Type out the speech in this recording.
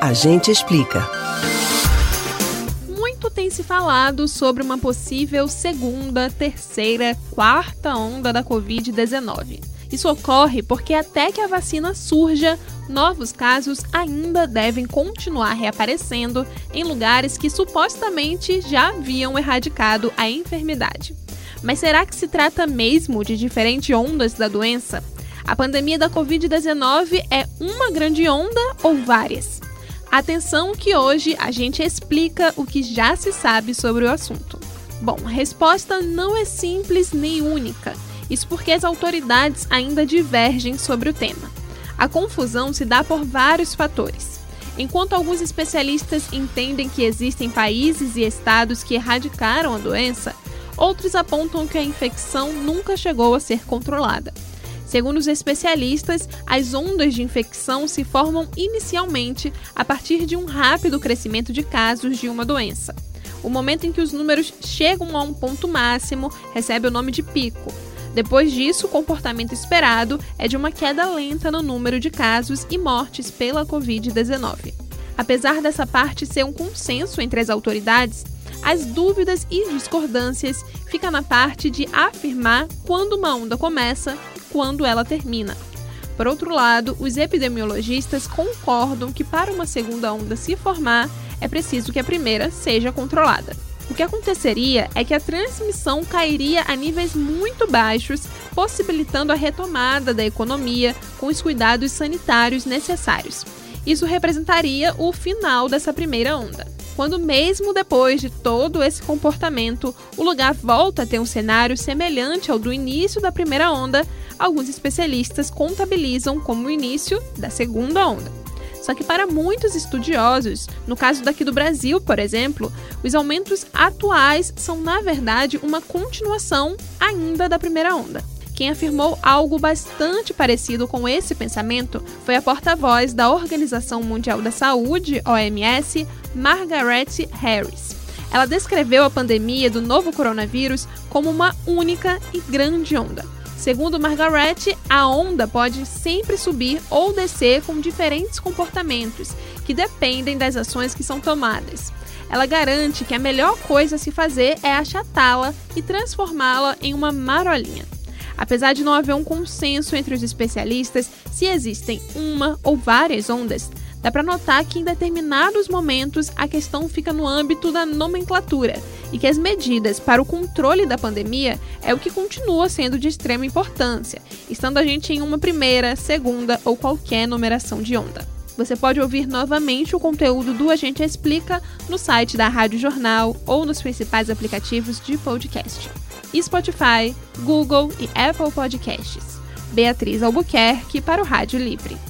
A gente explica. Muito tem se falado sobre uma possível segunda, terceira, quarta onda da Covid-19. Isso ocorre porque até que a vacina surja, novos casos ainda devem continuar reaparecendo em lugares que supostamente já haviam erradicado a enfermidade. Mas será que se trata mesmo de diferentes ondas da doença? A pandemia da Covid-19 é uma grande onda ou várias? Atenção que hoje a gente explica o que já se sabe sobre o assunto. Bom, a resposta não é simples nem única. Isso porque as autoridades ainda divergem sobre o tema. A confusão se dá por vários fatores. Enquanto alguns especialistas entendem que existem países e estados que erradicaram a doença, outros apontam que a infecção nunca chegou a ser controlada. Segundo os especialistas, as ondas de infecção se formam inicialmente a partir de um rápido crescimento de casos de uma doença. O momento em que os números chegam a um ponto máximo recebe o nome de pico. Depois disso, o comportamento esperado é de uma queda lenta no número de casos e mortes pela Covid-19. Apesar dessa parte ser um consenso entre as autoridades, as dúvidas e discordâncias ficam na parte de afirmar quando uma onda começa quando ela termina. Por outro lado, os epidemiologistas concordam que para uma segunda onda se formar, é preciso que a primeira seja controlada. O que aconteceria é que a transmissão cairia a níveis muito baixos, possibilitando a retomada da economia com os cuidados sanitários necessários. Isso representaria o final dessa primeira onda quando, mesmo depois de todo esse comportamento, o lugar volta a ter um cenário semelhante ao do início da primeira onda, alguns especialistas contabilizam como o início da segunda onda. Só que para muitos estudiosos, no caso daqui do Brasil, por exemplo, os aumentos atuais são na verdade uma continuação ainda da primeira onda. Quem afirmou algo bastante parecido com esse pensamento foi a porta-voz da Organização Mundial da Saúde, OMS, Margaret Harris. Ela descreveu a pandemia do novo coronavírus como uma única e grande onda. Segundo Margaret, a onda pode sempre subir ou descer com diferentes comportamentos, que dependem das ações que são tomadas. Ela garante que a melhor coisa a se fazer é achatá-la e transformá-la em uma marolinha. Apesar de não haver um consenso entre os especialistas se existem uma ou várias ondas, dá para notar que em determinados momentos a questão fica no âmbito da nomenclatura e que as medidas para o controle da pandemia é o que continua sendo de extrema importância, estando a gente em uma primeira, segunda ou qualquer numeração de onda. Você pode ouvir novamente o conteúdo do Agente Explica no site da Rádio Jornal ou nos principais aplicativos de podcast. Spotify, Google e Apple Podcasts. Beatriz Albuquerque para o Rádio Livre.